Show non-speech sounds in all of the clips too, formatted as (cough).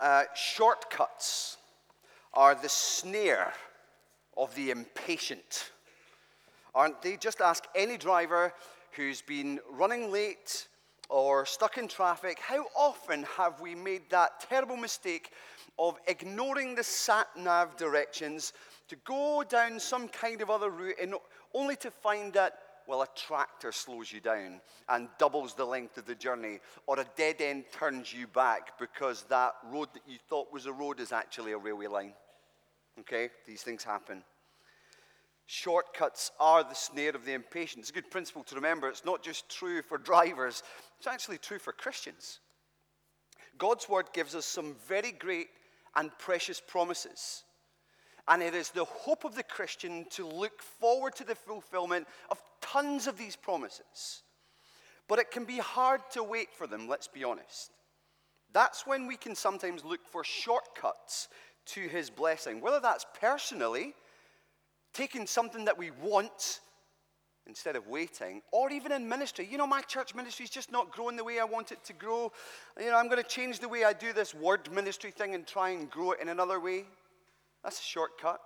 Uh, shortcuts are the snare of the impatient, aren't they? Just ask any driver who's been running late or stuck in traffic how often have we made that terrible mistake of ignoring the sat nav directions to go down some kind of other route and only to find that well, a tractor slows you down and doubles the length of the journey, or a dead end turns you back because that road that you thought was a road is actually a railway line. Okay? These things happen. Shortcuts are the snare of the impatient. It's a good principle to remember. It's not just true for drivers, it's actually true for Christians. God's word gives us some very great and precious promises. And it is the hope of the Christian to look forward to the fulfillment of tons of these promises. But it can be hard to wait for them, let's be honest. That's when we can sometimes look for shortcuts to his blessing, whether that's personally, taking something that we want instead of waiting, or even in ministry. You know, my church ministry is just not growing the way I want it to grow. You know, I'm going to change the way I do this word ministry thing and try and grow it in another way. That's a shortcut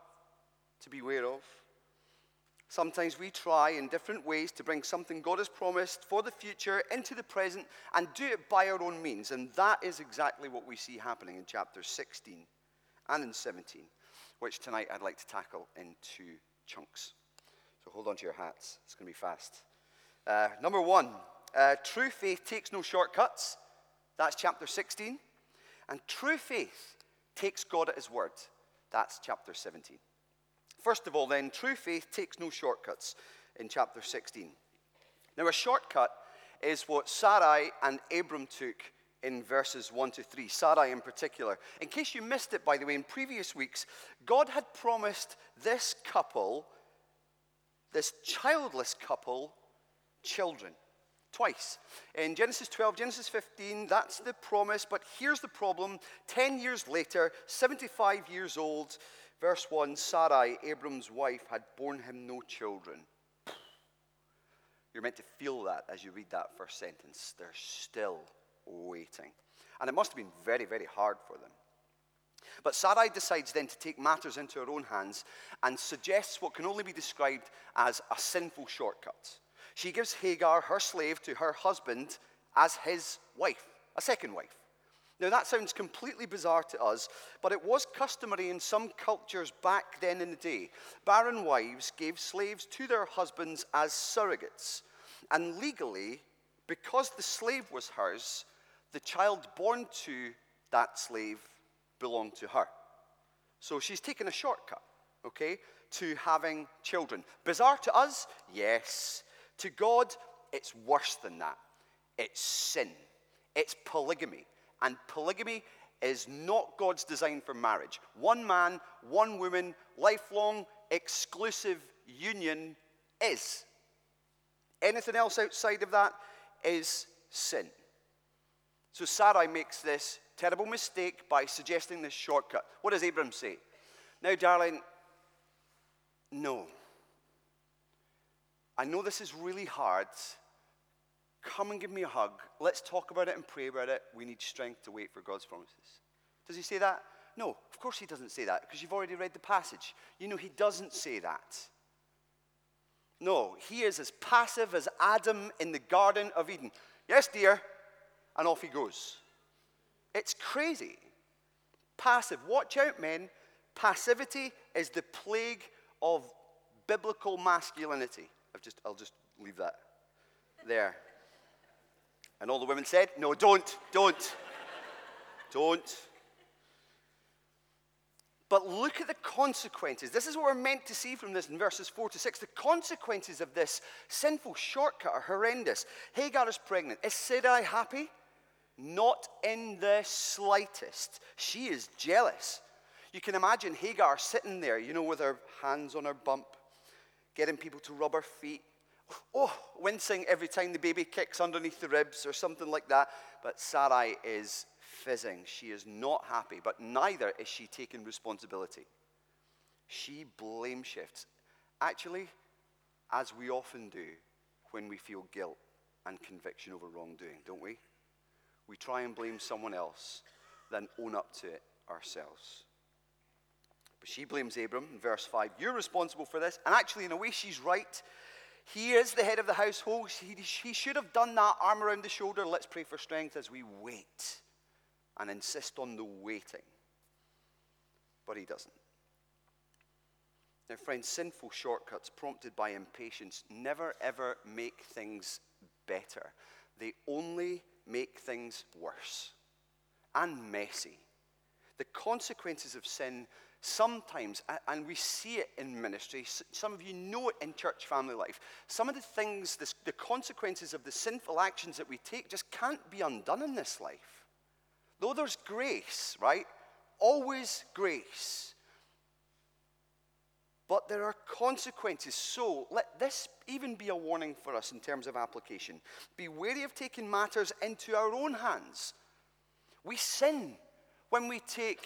to beware of. Sometimes we try in different ways to bring something God has promised for the future into the present and do it by our own means. And that is exactly what we see happening in chapter 16 and in 17, which tonight I'd like to tackle in two chunks. So hold on to your hats, it's going to be fast. Uh, number one, uh, true faith takes no shortcuts. That's chapter 16. And true faith takes God at his word. That's chapter 17. First of all, then, true faith takes no shortcuts in chapter 16. Now, a shortcut is what Sarai and Abram took in verses 1 to 3, Sarai in particular. In case you missed it, by the way, in previous weeks, God had promised this couple, this childless couple, children. Twice. In Genesis 12, Genesis 15, that's the promise, but here's the problem. Ten years later, 75 years old, Verse 1 Sarai, Abram's wife, had borne him no children. You're meant to feel that as you read that first sentence. They're still waiting. And it must have been very, very hard for them. But Sarai decides then to take matters into her own hands and suggests what can only be described as a sinful shortcut. She gives Hagar, her slave, to her husband as his wife, a second wife. Now, that sounds completely bizarre to us, but it was customary in some cultures back then in the day. Barren wives gave slaves to their husbands as surrogates. And legally, because the slave was hers, the child born to that slave belonged to her. So she's taken a shortcut, okay, to having children. Bizarre to us? Yes. To God, it's worse than that. It's sin, it's polygamy. And polygamy is not God's design for marriage. One man, one woman, lifelong, exclusive union is. Anything else outside of that is sin. So Sarai makes this terrible mistake by suggesting this shortcut. What does Abram say? Now, darling, no. I know this is really hard, Come and give me a hug. Let's talk about it and pray about it. We need strength to wait for God's promises. Does he say that? No, of course he doesn't say that because you've already read the passage. You know, he doesn't say that. No, he is as passive as Adam in the Garden of Eden. Yes, dear. And off he goes. It's crazy. Passive. Watch out, men. Passivity is the plague of biblical masculinity. I've just, I'll just leave that there. And all the women said, No, don't, don't, don't. But look at the consequences. This is what we're meant to see from this in verses 4 to 6. The consequences of this sinful shortcut are horrendous. Hagar is pregnant. Is Sarai happy? Not in the slightest. She is jealous. You can imagine Hagar sitting there, you know, with her hands on her bump, getting people to rub her feet, oh, wincing every time the baby kicks underneath the ribs or something like that. But Sarai is fizzing. She is not happy, but neither is she taking responsibility. She blame shifts. Actually, as we often do when we feel guilt and conviction over wrongdoing, don't we? We try and blame someone else than own up to it ourselves. But she blames Abram in verse 5. You're responsible for this. And actually, in a way, she's right. He is the head of the household. He, he should have done that arm around the shoulder. Let's pray for strength as we wait and insist on the waiting. But he doesn't. Now, friends, sinful shortcuts prompted by impatience never ever make things better. They only make things worse and messy. The consequences of sin sometimes, and we see it in ministry, some of you know it in church family life, some of the things, the consequences of the sinful actions that we take just can't be undone in this life. Though there's grace, right? Always grace. But there are consequences. So let this even be a warning for us in terms of application. Be wary of taking matters into our own hands. We sin when we take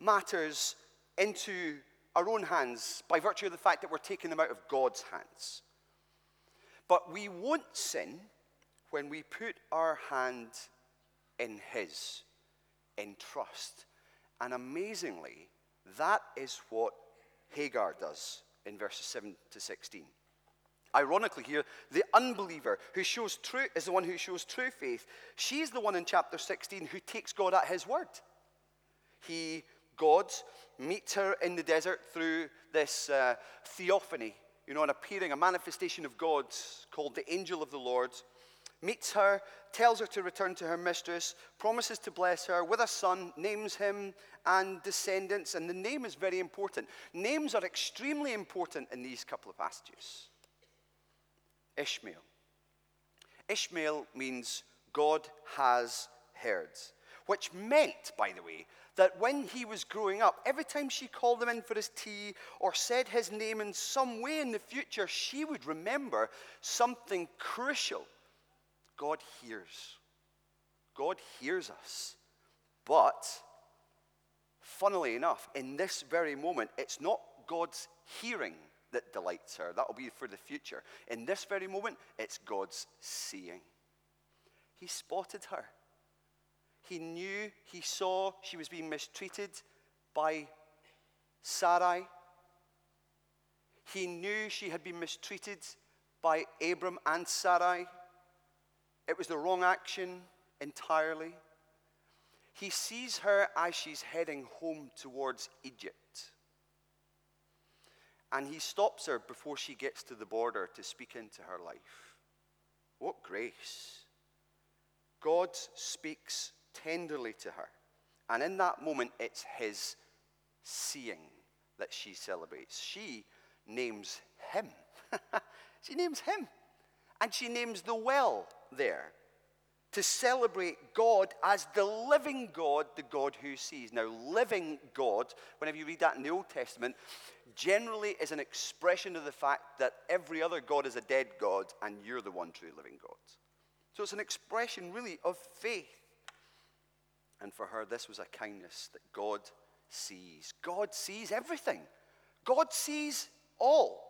matters into our own hands by virtue of the fact that we're taking them out of God's hands. But we won't sin when we put our hand in His, in trust. And amazingly, that is what Hagar does in verses 7 to 16. Ironically, here, the unbeliever who shows true is the one who shows true faith. She's the one in chapter 16 who takes God at his word. He, God, meets her in the desert through this uh, theophany, you know, an appearing, a manifestation of God called the angel of the Lord. Meets her, tells her to return to her mistress, promises to bless her with a son, names him and descendants. And the name is very important. Names are extremely important in these couple of passages. Ishmael. Ishmael means God has heard, which meant, by the way, that when he was growing up, every time she called him in for his tea or said his name in some way in the future, she would remember something crucial. God hears. God hears us. But, funnily enough, in this very moment, it's not God's hearing that delights her. That will be for the future. In this very moment, it's God's seeing. He spotted her. He knew, he saw she was being mistreated by Sarai. He knew she had been mistreated by Abram and Sarai. It was the wrong action entirely. He sees her as she's heading home towards Egypt. And he stops her before she gets to the border to speak into her life. What grace! God speaks tenderly to her. And in that moment, it's his seeing that she celebrates. She names him. (laughs) she names him. And she names the well there to celebrate God as the living God, the God who sees. Now, living God, whenever you read that in the Old Testament, generally is an expression of the fact that every other God is a dead God and you're the one true living God. So it's an expression really of faith. And for her, this was a kindness that God sees. God sees everything, God sees all.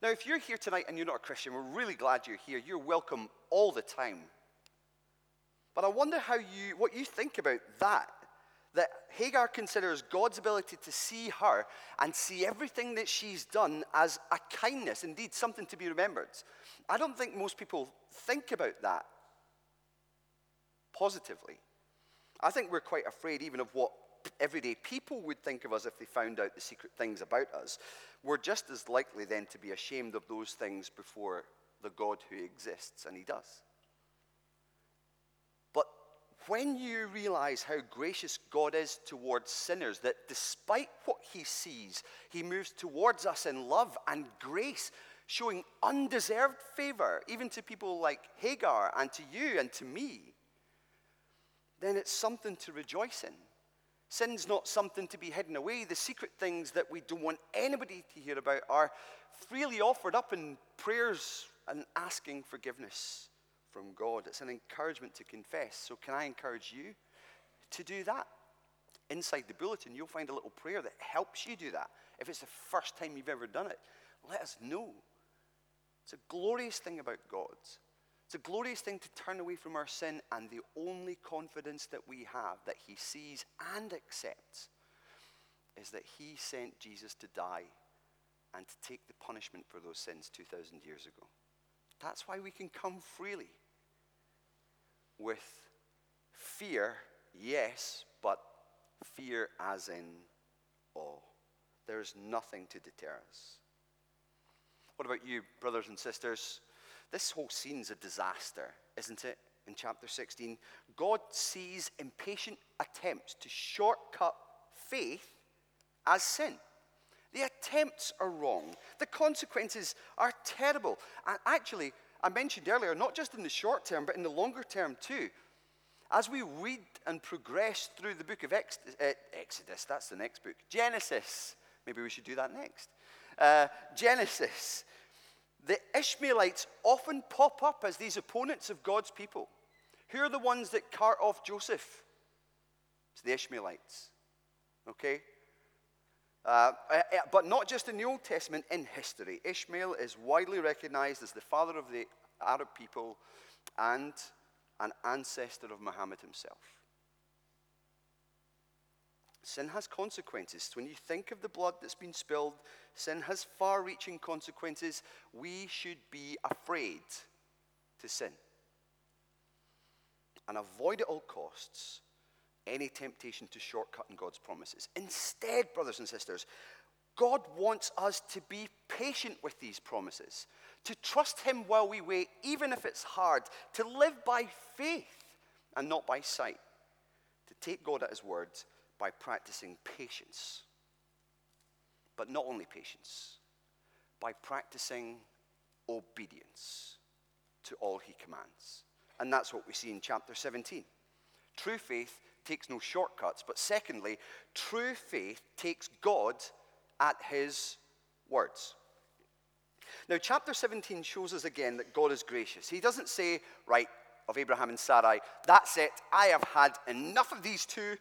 Now, if you're here tonight and you're not a Christian, we're really glad you're here. You're welcome all the time. But I wonder how you, what you think about that. That Hagar considers God's ability to see her and see everything that she's done as a kindness, indeed, something to be remembered. I don't think most people think about that positively. I think we're quite afraid even of what everyday people would think of us if they found out the secret things about us. We're just as likely then to be ashamed of those things before the God who exists, and He does. But when you realize how gracious God is towards sinners, that despite what He sees, He moves towards us in love and grace, showing undeserved favor, even to people like Hagar and to you and to me then it's something to rejoice in. Sin's not something to be hidden away. The secret things that we don't want anybody to hear about are freely offered up in prayers and asking forgiveness from God. It's an encouragement to confess. So, can I encourage you to do that? Inside the bulletin, you'll find a little prayer that helps you do that. If it's the first time you've ever done it, let us know. It's a glorious thing about God It's a glorious thing to turn away from our sin, and the only confidence that we have that He sees and accepts is that He sent Jesus to die and to take the punishment for those sins 2,000 years ago. That's why we can come freely with fear, yes, but fear as in awe. There is nothing to deter us. What about you, brothers and sisters? This whole scene's a disaster, isn't it? In chapter 16, God sees impatient attempts to shortcut faith as sin. The attempts are wrong. The consequences are terrible. And actually, I mentioned earlier, not just in the short term, but in the longer term too. As we read and progress through the book of Ex- uh, Exodus, that's the next book, Genesis, maybe we should do that next. Uh, Genesis, the Ishmaelites often pop up as these opponents of God's people. Who are the ones that cart off Joseph? It's the Ishmaelites. Okay? Uh, eh, eh, but not just in the Old Testament, in history. Ishmael is widely recognized as the father of the Arab people and an ancestor of Muhammad himself. Sin has consequences. When you think of the blood that's been spilled, sin has far reaching consequences. We should be afraid to sin and avoid at all costs any temptation to shortcut in God's promises. Instead, brothers and sisters, God wants us to be patient with these promises, to trust Him while we wait, even if it's hard, to live by faith and not by sight, to take God at His word by practicing patience. But not only patience, by practicing obedience to all He commands. And that's what we see in chapter 17. True faith takes no shortcuts. But secondly, true faith takes God at his words. Now, chapter 17 shows us again that God is gracious. He doesn't say, right, of Abraham and Sarai, that's it, I have had enough of these two.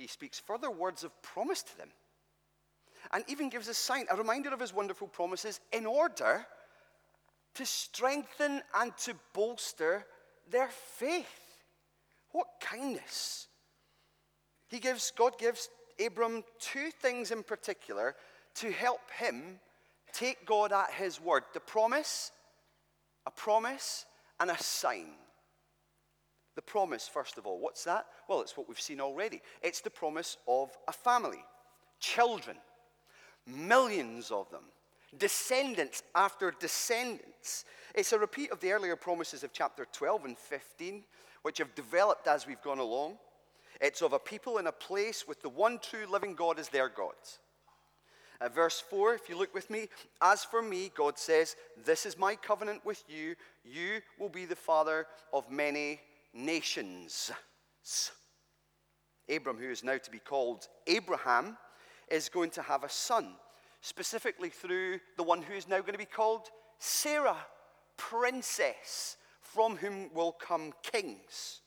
He speaks further words of promise to them and even gives a sign, a reminder of his wonderful promises in order to strengthen and to bolster their faith. What kindness! He gives, God gives Abram two things in particular to help him take God at his word the promise, a promise, and a sign. The promise, first of all, what's that? Well, it's what we've seen already. It's the promise of a family, children, millions of them, descendants after descendants. It's a repeat of the earlier promises of chapter 12 and 15, which have developed as we've gone along. It's of a people in a place with the one true living God as their God. Uh, verse 4, if you look with me, as for me, God says, This is my covenant with you. You will be the father of many nations. Abram, who is now to be called Abraham, is going to have a son, specifically through the one who is now going to be called Sarah, princess, from whom will come kings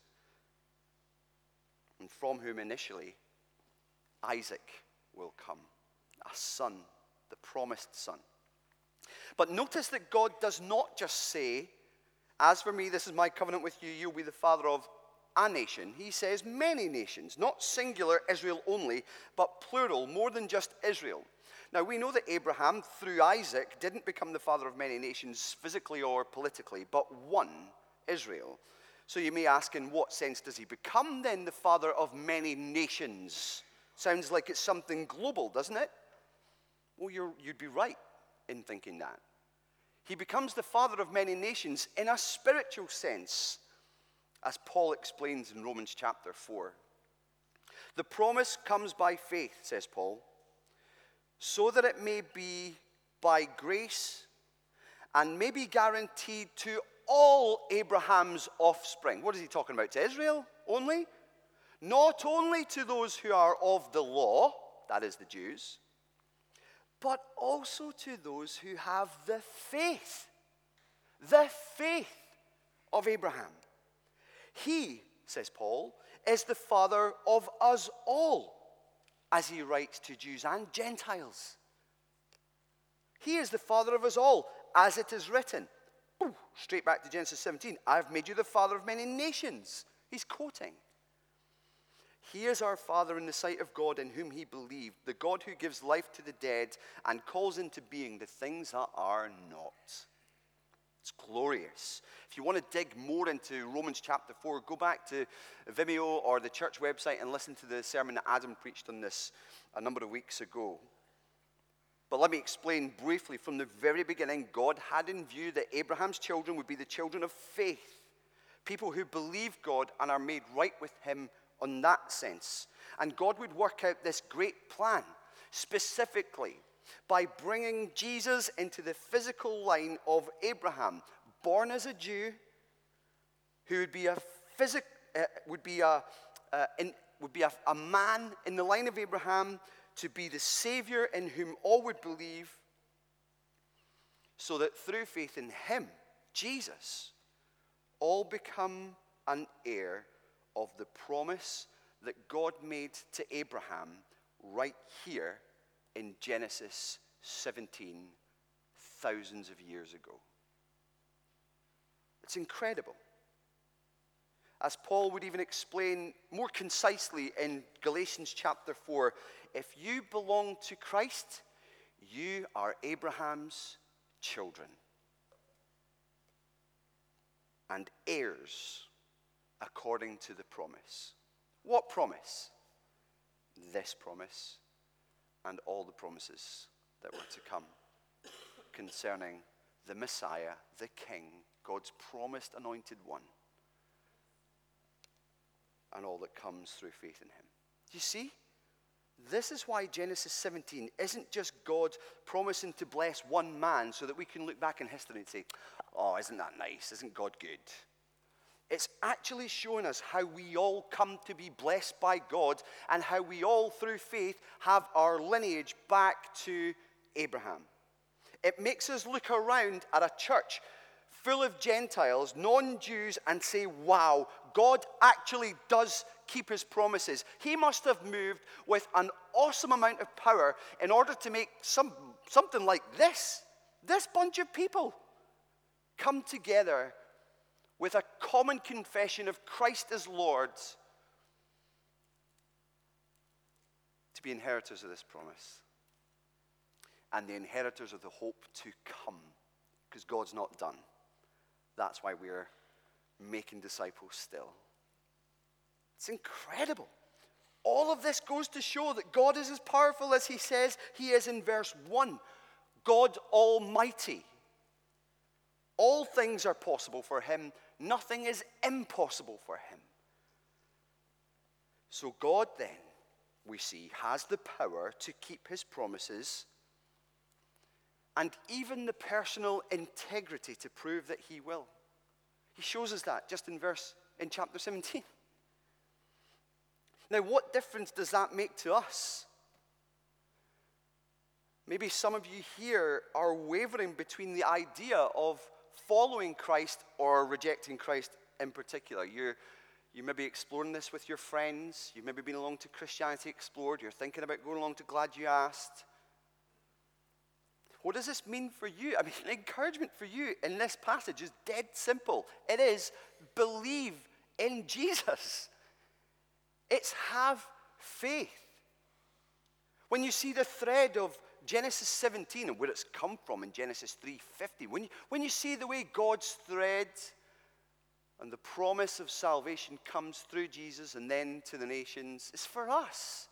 and from whom initially Isaac will come, a son, the promised son. But notice that God does not just say, As for me, this is my covenant with you, you'll be the father of a nation. He says many nations, not singular Israel only, but plural, more than just Israel. Now, we know that Abraham, through Isaac, didn't become the father of many nations physically or politically, but one, Israel. So you may ask, in what sense does he become then the father of many nations? Sounds like it's something global, doesn't it? Well, you would be right in thinking that. He becomes the father of many nations in a spiritual sense, as Paul explains in Romans chapter 4. The promise comes by faith, says Paul, so that it may be by grace and may be guaranteed to all Abraham's offspring. What is he talking about? To Israel only? Not only to those who are of the law, that is the Jews, but also to those who have the faith. The faith of Abraham. He, says Paul, is the father of us all, as he writes to Jews and Gentiles. He is the father of us all, as it is written. straight back to Genesis 17. I've made you the father of many nations. He's quoting. He is our Father in the sight of God in whom he believed, the God who gives life to the dead and calls into being the things that are not. It's glorious. If you want to dig more into Romans chapter 4, go back to Vimeo or the church website and listen to the sermon that Adam preached on this a number of weeks ago. But let me explain briefly from the very beginning, God had in view that Abraham's children would be the children of faith, people who believe God and are made right with Him on that sense. And God would work out this great plan specifically by bringing Jesus into the physical line of Abraham, born as a Jew, who would be a physic, uh, would be a, uh, in, would be a, a man in the line of Abraham to be the Savior in whom all would believe, so that through faith in Him, Jesus, all become an heir of the promise that God made to Abraham right here in Genesis 17, thousands of years ago. It's incredible. As Paul would even explain more concisely in Galatians chapter 4, if you belong to Christ, you are Abraham's children and heirs according to the promise. What promise? This promise and all the promises that were to come concerning the Messiah, the King, God's promised anointed one, and all that comes through faith in him. You see? This is why Genesis 17 isn't just God promising to bless one man so that we can look back in history and say, oh, isn't that nice? Isn't God good? It's actually showing us how we all come to be blessed by God and how we all, through faith, have our lineage back to Abraham. It makes us look around at a church full of Gentiles, non Jews, and say, wow, God actually does keep his promises. He must have moved with an awesome amount of power in order to make some, something like this. This bunch of people come together with a common confession of Christ as Lord to be inheritors of this promise and the inheritors of the hope to come because God's not done. That's why we're making disciples still. It's incredible. All of this goes to show that God is as powerful as he says he is in verse 1 God Almighty. All things are possible for him, nothing is impossible for him. So, God then, we see, has the power to keep his promises and even the personal integrity to prove that he will. He shows us that just in verse in chapter 17. Now, what difference does that make to us? Maybe some of you here are wavering between the idea of following Christ or rejecting Christ in particular. You're, you may be exploring this with your friends. You've maybe been along to Christianity Explored. You're thinking about going along to Glad You Asked. What does this mean for you? I mean, (laughs) encouragement for you in this passage is dead simple. It is believe in Jesus. It's have faith. When you see the thread of Genesis 17 and where it's come from in Genesis 3:50, when you, when you see the way God's thread and the promise of salvation comes through Jesus and then to the nations, it's for us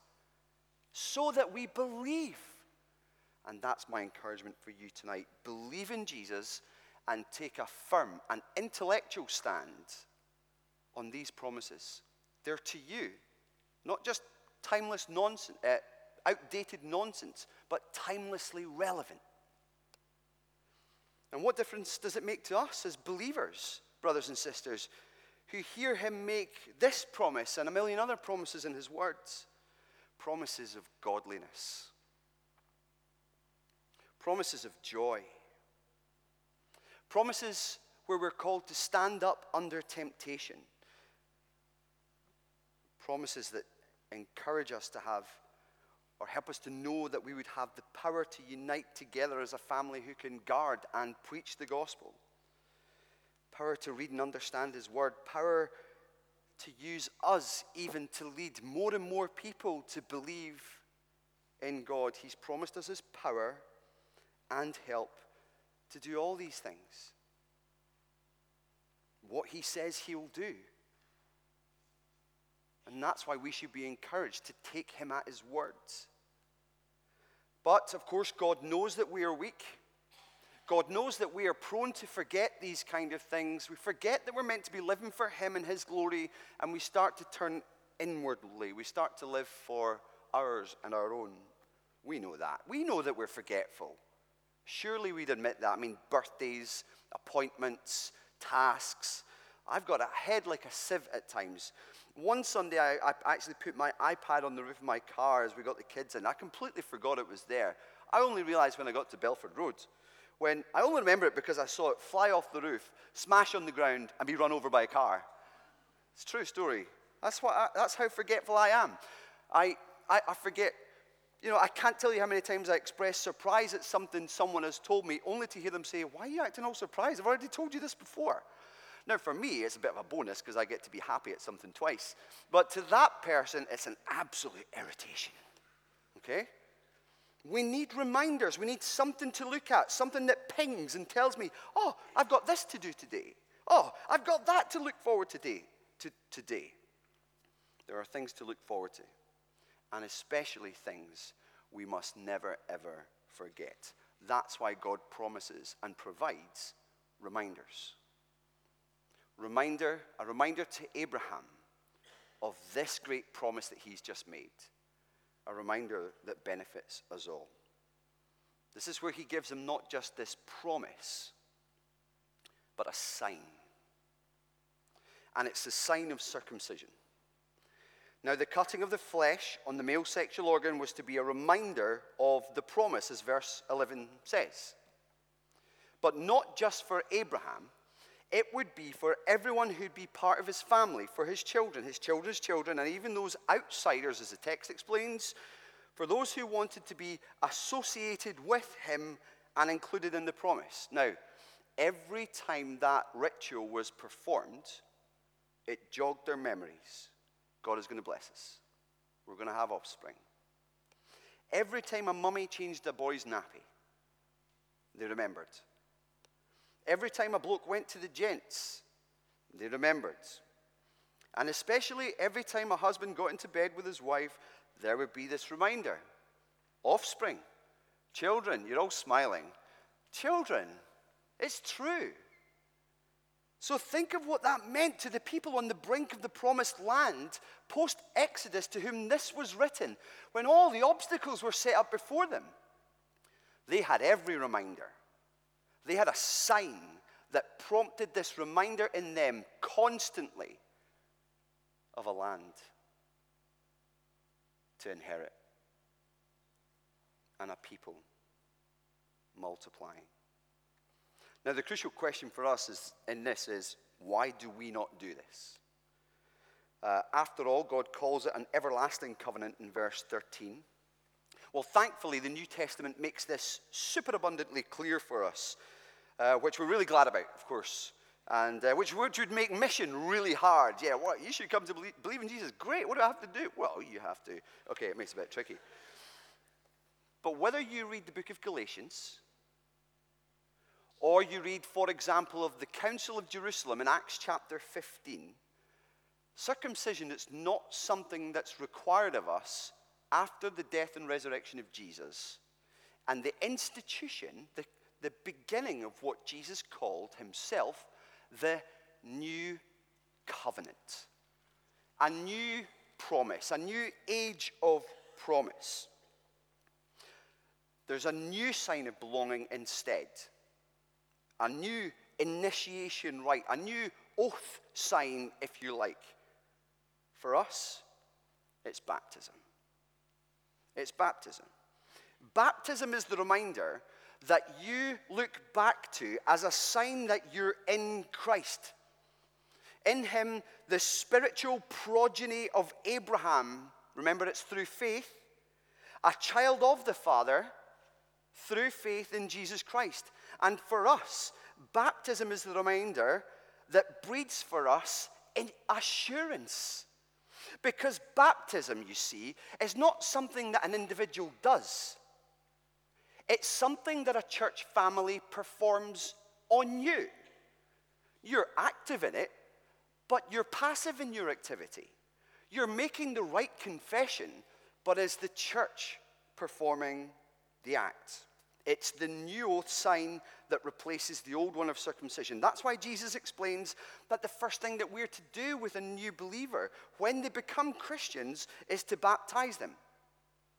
so that we believe. And that's my encouragement for you tonight. Believe in Jesus and take a firm and intellectual stand on these promises. They're to you, not just timeless nonsense, uh, outdated nonsense, but timelessly relevant. And what difference does it make to us as believers, brothers and sisters, who hear him make this promise and a million other promises in his words? Promises of godliness, promises of joy, promises where we're called to stand up under temptation, promises that encourage us to have or help us to know that we would have the power to unite together as a family who can guard and preach the gospel. power to read and understand His Word, power to use us even to lead more and more people to believe in God. He's promised us His power and help to do all these things. What He says He'll do. And that's why we should be encouraged to take Him at His words. But, of course, God knows that we are weak. God knows that we are prone to forget these kind of things. We forget that we're meant to be living for Him and His glory, and we start to turn inwardly. We start to live for ours and our own. We know that. We know that we're forgetful. Surely we'd admit that. I mean, birthdays, appointments, tasks. I've got a head like a sieve at times. One Sunday, I, I, actually put my iPad on the roof of my car as we got the kids in. I completely forgot it was there. I only realized when I got to Belford Road. When I only remember it because I saw it fly off the roof, smash on the ground, and be run over by a car. It's a true story. That's, what I, that's how forgetful I am. I, I, I forget, you know, I can't tell you how many times I express surprise at something someone has told me, only to hear them say, Why are you acting all surprised? I've already told you this before. Now, for me, it's a bit of a bonus because I get to be happy at something twice. But to that person, it's an absolute irritation. Okay? We need reminders. We need something to look at, something that pings and tells me, oh, I've got this to do today. Oh, I've got that to look forward to today. To today. There are things to look forward to, and especially things we must never, ever forget. That's why God promises and provides reminders reminder, a reminder to Abraham of this great promise that he's just made, a reminder that benefits us all. This is where he gives him not just this promise, but a sign. And it's the sign of circumcision. Now, the cutting of the flesh on the male sexual organ was to be a reminder of the promise, as verse 11 says. But not just for Abraham, it would be for everyone who'd be part of his family, for his children, his children's children, and even those outsiders, as the text explains, for those who wanted to be associated with him and included in the promise. Now, every time that ritual was performed, it jogged their memories. God is going to bless us. We're going to have offspring. Every time a mummy changed a boy's nappy, they remembered. Every time a bloke went to the gents, they remembered. And especially every time a husband got into bed with his wife, there would be this reminder offspring, children, you're all smiling. Children, it's true. So think of what that meant to the people on the brink of the promised land post Exodus to whom this was written, when all the obstacles were set up before them. They had every reminder they had a sign that prompted this reminder in them constantly of a land to inherit and a people multiplying. Now, the crucial question for us is, in this is why do we not do this? Uh, after all, God calls it an everlasting covenant in verse 13. Well, thankfully, the New Testament makes this super abundantly clear for us, uh, which we're really glad about, of course, and uh, which, which would make mission really hard. Yeah, what? You should come to believe, believe in Jesus. Great. What do I have to do? Well, you have to. Okay, it makes it a bit tricky. But whether you read the book of Galatians, or you read, for example, of the Council of Jerusalem in Acts chapter 15, circumcision is not something that's required of us after the death and resurrection of Jesus, and the institution, the, the beginning of what Jesus called himself the new covenant, a new promise, a new age of promise. There's a new sign of belonging instead, a new initiation rite, a new oath sign, if you like. For us, it's baptism. It's baptism. Baptism is the reminder that you look back to as a sign that you're in Christ. In him, the spiritual progeny of Abraham, remember it's through faith, a child of the Father through faith in Jesus Christ. And for us, baptism is the reminder that breeds for us in assurance. Because baptism, you see, is not something that an individual does. It's something that a church family performs on you. You're active in it, but you're passive in your activity. You're making the right confession, but is the church performing the act? It's the new oath sign that replaces the old one of circumcision. That's why Jesus explains that the first thing that we're to do with a new believer when they become Christians is to baptize them.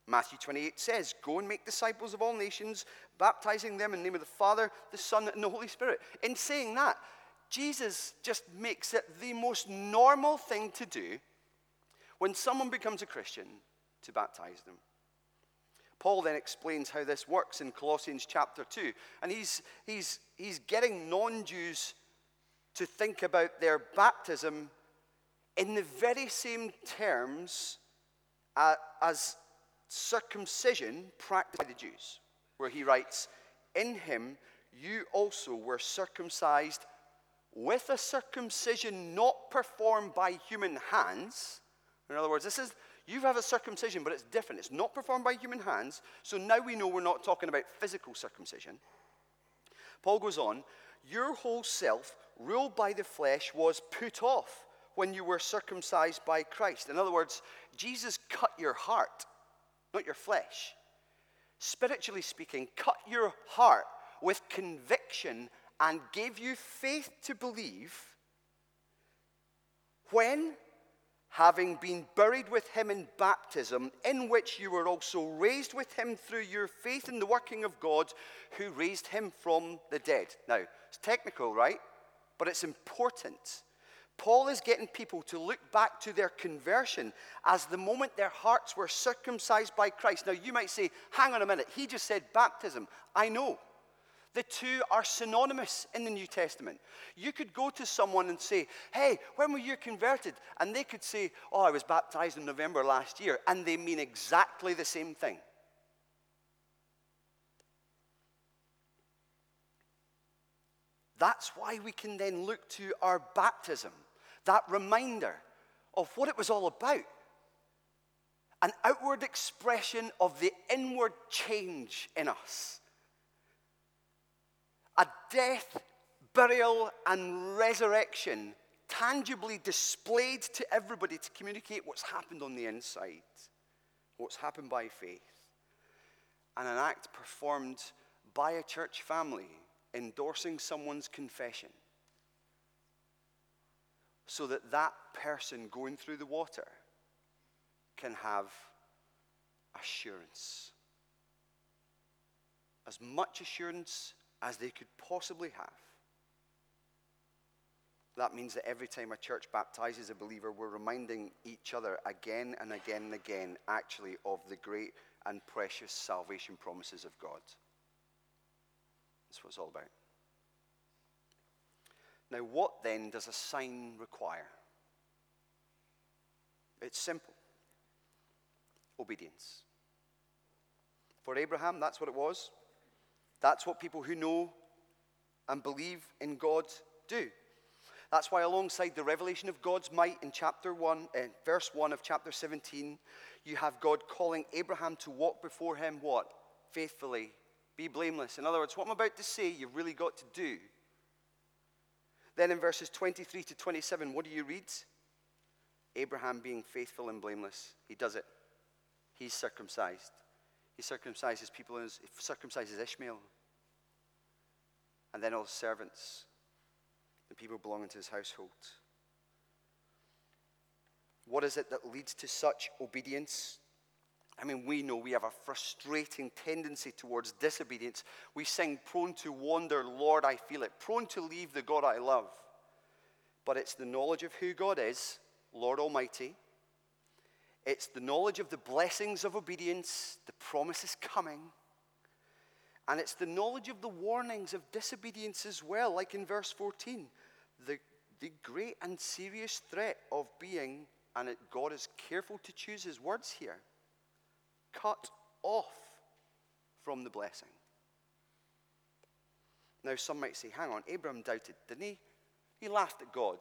Matthew 28 says, Go and make disciples of all nations, baptizing them in the name of the Father, the Son, and the Holy Spirit. In saying that, Jesus just makes it the most normal thing to do when someone becomes a Christian to baptize them. Paul then explains how this works in Colossians chapter 2. And he's, he's, he's getting non Jews to think about their baptism in the very same terms uh, as circumcision practiced by the Jews, where he writes, In him you also were circumcised with a circumcision not performed by human hands. In other words, this is you have a circumcision, but it's different. It's not performed by human hands. So now we know we're not talking about physical circumcision. Paul goes on, Your whole self, ruled by the flesh, was put off when you were circumcised by Christ. In other words, Jesus cut your heart, not your flesh. Spiritually speaking, cut your heart with conviction and gave you faith to believe when having been buried with him in baptism, in which you were also raised with him through your faith in the working of God who raised him from the dead. Now, it's technical, right? But it's important. Paul is getting people to look back to their conversion as the moment their hearts were circumcised by Christ. Now, you might say, hang on a minute, he just said baptism. I know. The two are synonymous in the New Testament. You could go to someone and say, Hey, when were you converted? And they could say, Oh, I was baptized in November last year. And they mean exactly the same thing. That's why we can then look to our baptism, that reminder of what it was all about. An outward expression of the inward change in us a death, burial, and resurrection tangibly displayed to everybody to communicate what's happened on the inside, what's happened by faith, and an act performed by a church family endorsing someone's confession so that that person going through the water can have assurance. As much assurance as they could possibly have. That means that every time a church baptizes a believer, we're reminding each other again and again and again, actually, of the great and precious salvation promises of God. That's what it's all about. Now, what then does a sign require? It's simple obedience. For Abraham, that's what it was. That's what people who know and believe in God do. That's why, alongside the revelation of God's might in chapter 1, uh, verse 1 of chapter 17, you have God calling Abraham to walk before him what? Faithfully. Be blameless. In other words, what I'm about to say, you've really got to do. Then in verses 23 to 27, what do you read? Abraham being faithful and blameless. He does it. He's circumcised. He circumcises people, he circumcises Ishmael. And then all the servants, the people belonging to his household. What is it that leads to such obedience? I mean, we know we have a frustrating tendency towards disobedience. We sing, prone to wander, Lord, I feel it, prone to leave the God I love. But it's the knowledge of who God is, Lord Almighty, it's the knowledge of the blessings of obedience, the promises coming. And it's the knowledge of the warnings of disobedience as well, like in verse 14. The, the great and serious threat of being, and it, God is careful to choose his words here, cut off from the blessing. Now, some might say, hang on, Abraham doubted, didn't he? He laughed at God.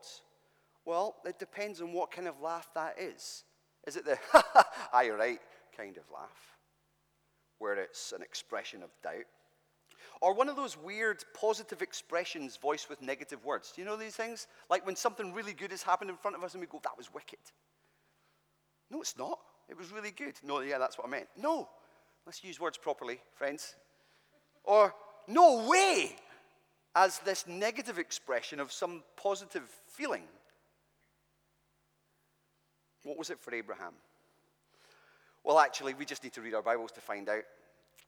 Well, it depends on what kind of laugh that is. Is it the, (laughs) ha ha, aye, right kind of laugh, where it's an expression of doubt? Or one of those weird positive expressions voiced with negative words. Do you know these things? Like when something really good has happened in front of us and we go, that was wicked. No, it's not. It was really good. No, yeah, that's what I meant. No. Let's use words properly, friends. Or, no way, as this negative expression of some positive feeling. What was it for Abraham? Well, actually, we just need to read our Bibles to find out.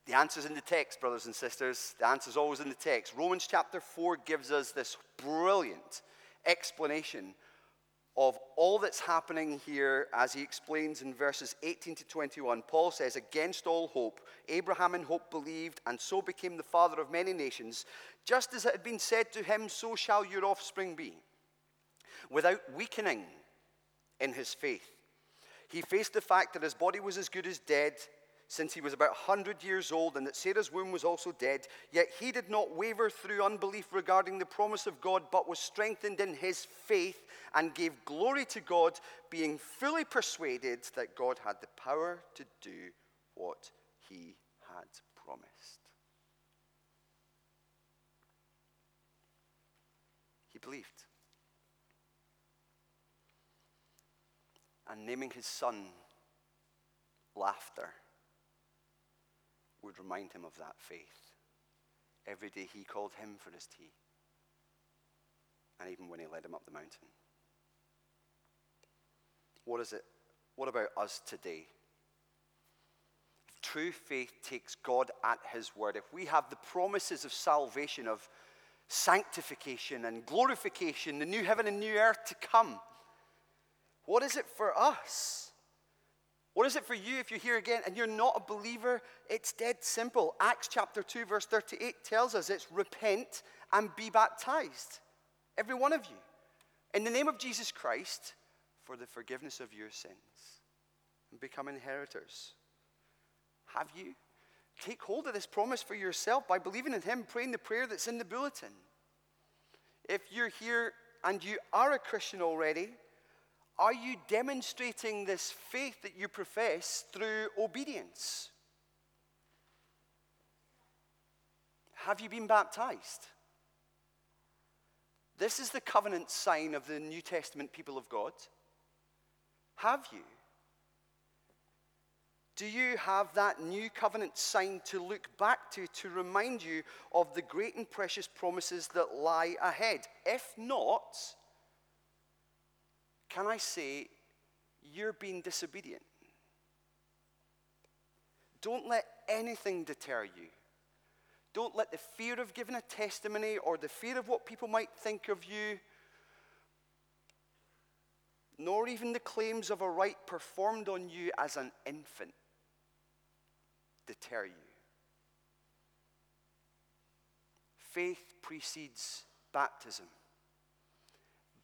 The answer's in the text, brothers and sisters. The answer's always in the text. Romans chapter 4 gives us this brilliant explanation of all that's happening here as he explains in verses 18 to 21. Paul says, Against all hope, Abraham in hope believed, and so became the father of many nations. Just as it had been said to him, so shall your offspring be. Without weakening in his faith, he faced the fact that his body was as good as dead since he was about 100 years old and that Sarah's womb was also dead. Yet he did not waver through unbelief regarding the promise of God, but was strengthened in his faith and gave glory to God, being fully persuaded that God had the power to do what he had promised. He believed. And naming his son laughter would remind him of that faith. Every day he called him for his tea. And even when he led him up the mountain. What is it? What about us today? If true faith takes God at his word, if we have the promises of salvation, of sanctification and glorification, the new heaven and new earth to come, what is it for us? What is it for you if you're here again and you're not a believer? It's dead simple. Acts chapter 2, verse 38 tells us it's repent and be baptized. Every one of you. In the name of Jesus Christ for the forgiveness of your sins and become inheritors. Have you? Take hold of this promise for yourself by believing in Him, praying the prayer that's in the bulletin. If you're here and you are a Christian already, are you demonstrating this faith that you profess through obedience? Have you been baptized? This is the covenant sign of the New Testament people of God. Have you? Do you have that new covenant sign to look back to to remind you of the great and precious promises that lie ahead? If not, can I say you're being disobedient? Don't let anything deter you. Don't let the fear of giving a testimony or the fear of what people might think of you, nor even the claims of a rite performed on you as an infant, deter you. Faith precedes baptism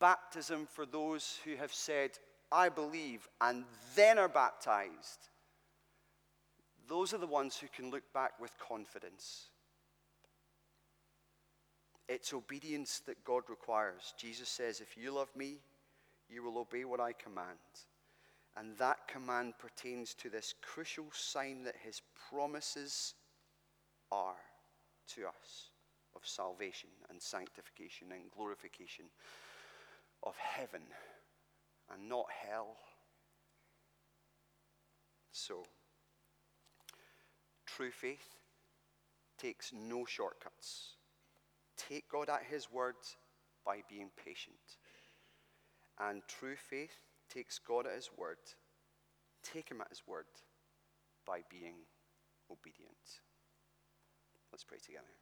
baptism for those who have said, I believe, and then are baptized. Those are the ones who can look back with confidence. It's obedience that God requires. Jesus says, If you love me, you will obey what I command. And that command pertains to this crucial sign that his promises are to us of salvation and sanctification and glorification of heaven and not hell. So, true faith takes no shortcuts. Take God at His word by being patient. And true faith takes God at His word. Take Him at His word by being obedient. Let's pray together.